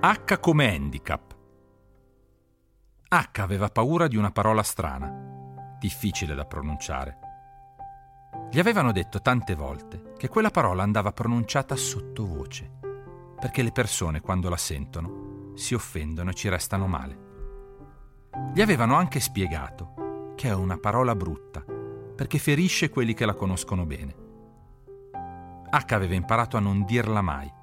H come handicap. H aveva paura di una parola strana, difficile da pronunciare. Gli avevano detto tante volte che quella parola andava pronunciata sottovoce, perché le persone quando la sentono si offendono e ci restano male. Gli avevano anche spiegato che è una parola brutta, perché ferisce quelli che la conoscono bene. H aveva imparato a non dirla mai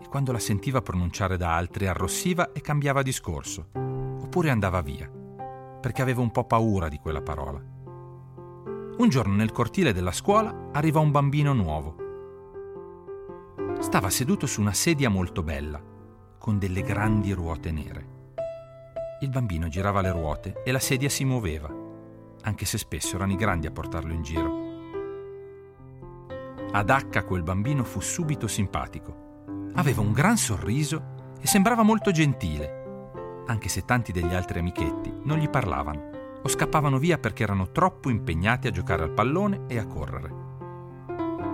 e quando la sentiva pronunciare da altri arrossiva e cambiava discorso, oppure andava via, perché aveva un po' paura di quella parola. Un giorno nel cortile della scuola arriva un bambino nuovo. Stava seduto su una sedia molto bella, con delle grandi ruote nere. Il bambino girava le ruote e la sedia si muoveva, anche se spesso erano i grandi a portarlo in giro. Ad H quel bambino fu subito simpatico. Aveva un gran sorriso e sembrava molto gentile, anche se tanti degli altri amichetti non gli parlavano o scappavano via perché erano troppo impegnati a giocare al pallone e a correre.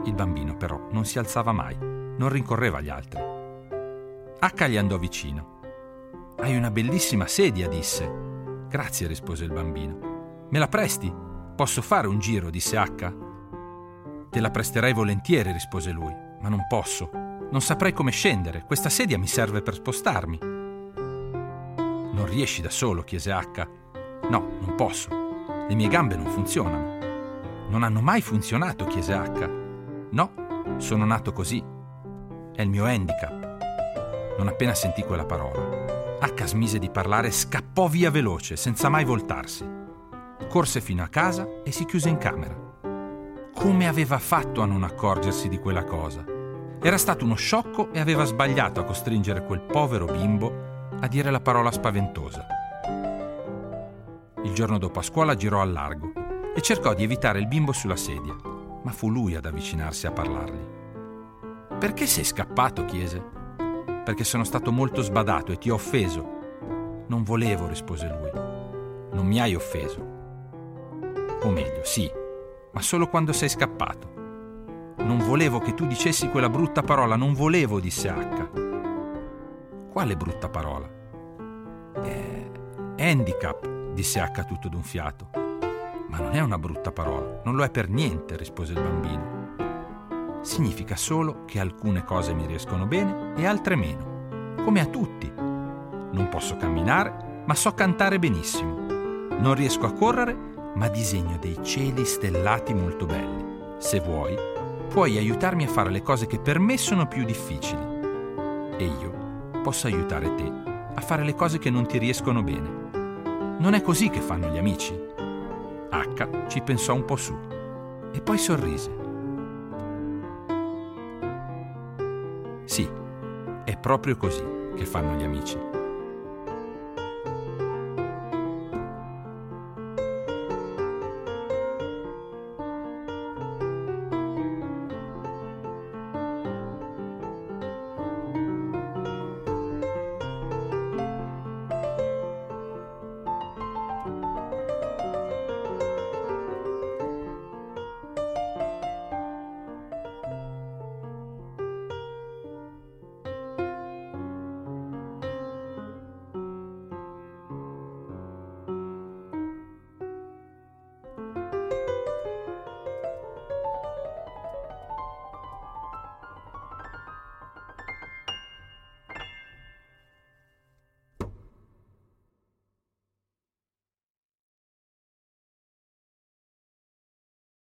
Il bambino però non si alzava mai, non rincorreva gli altri H gli andò vicino. Hai una bellissima sedia, disse. Grazie, rispose il bambino. Me la presti? Posso fare un giro, disse H. Te la presterei volentieri, rispose lui, ma non posso. Non saprei come scendere. Questa sedia mi serve per spostarmi. Non riesci da solo, chiese H. No, non posso. Le mie gambe non funzionano. Non hanno mai funzionato, chiese H. No, sono nato così. È il mio handicap. Non appena sentì quella parola, H smise di parlare e scappò via veloce, senza mai voltarsi. Corse fino a casa e si chiuse in camera. Come aveva fatto a non accorgersi di quella cosa? Era stato uno sciocco e aveva sbagliato a costringere quel povero bimbo a dire la parola spaventosa. Il giorno dopo a scuola girò al largo e cercò di evitare il bimbo sulla sedia, ma fu lui ad avvicinarsi a parlargli. Perché sei scappato? chiese perché sono stato molto sbadato e ti ho offeso. Non volevo, rispose lui. Non mi hai offeso. O meglio, sì, ma solo quando sei scappato. Non volevo che tu dicessi quella brutta parola, non volevo, disse H. Quale brutta parola? Eh, handicap, disse H tutto d'un fiato. Ma non è una brutta parola, non lo è per niente, rispose il bambino significa solo che alcune cose mi riescono bene e altre meno, come a tutti. Non posso camminare, ma so cantare benissimo. Non riesco a correre, ma disegno dei cieli stellati molto belli. Se vuoi, puoi aiutarmi a fare le cose che per me sono più difficili. E io posso aiutare te a fare le cose che non ti riescono bene. Non è così che fanno gli amici. H ci pensò un po' su e poi sorrise. Sì, è proprio così che fanno gli amici.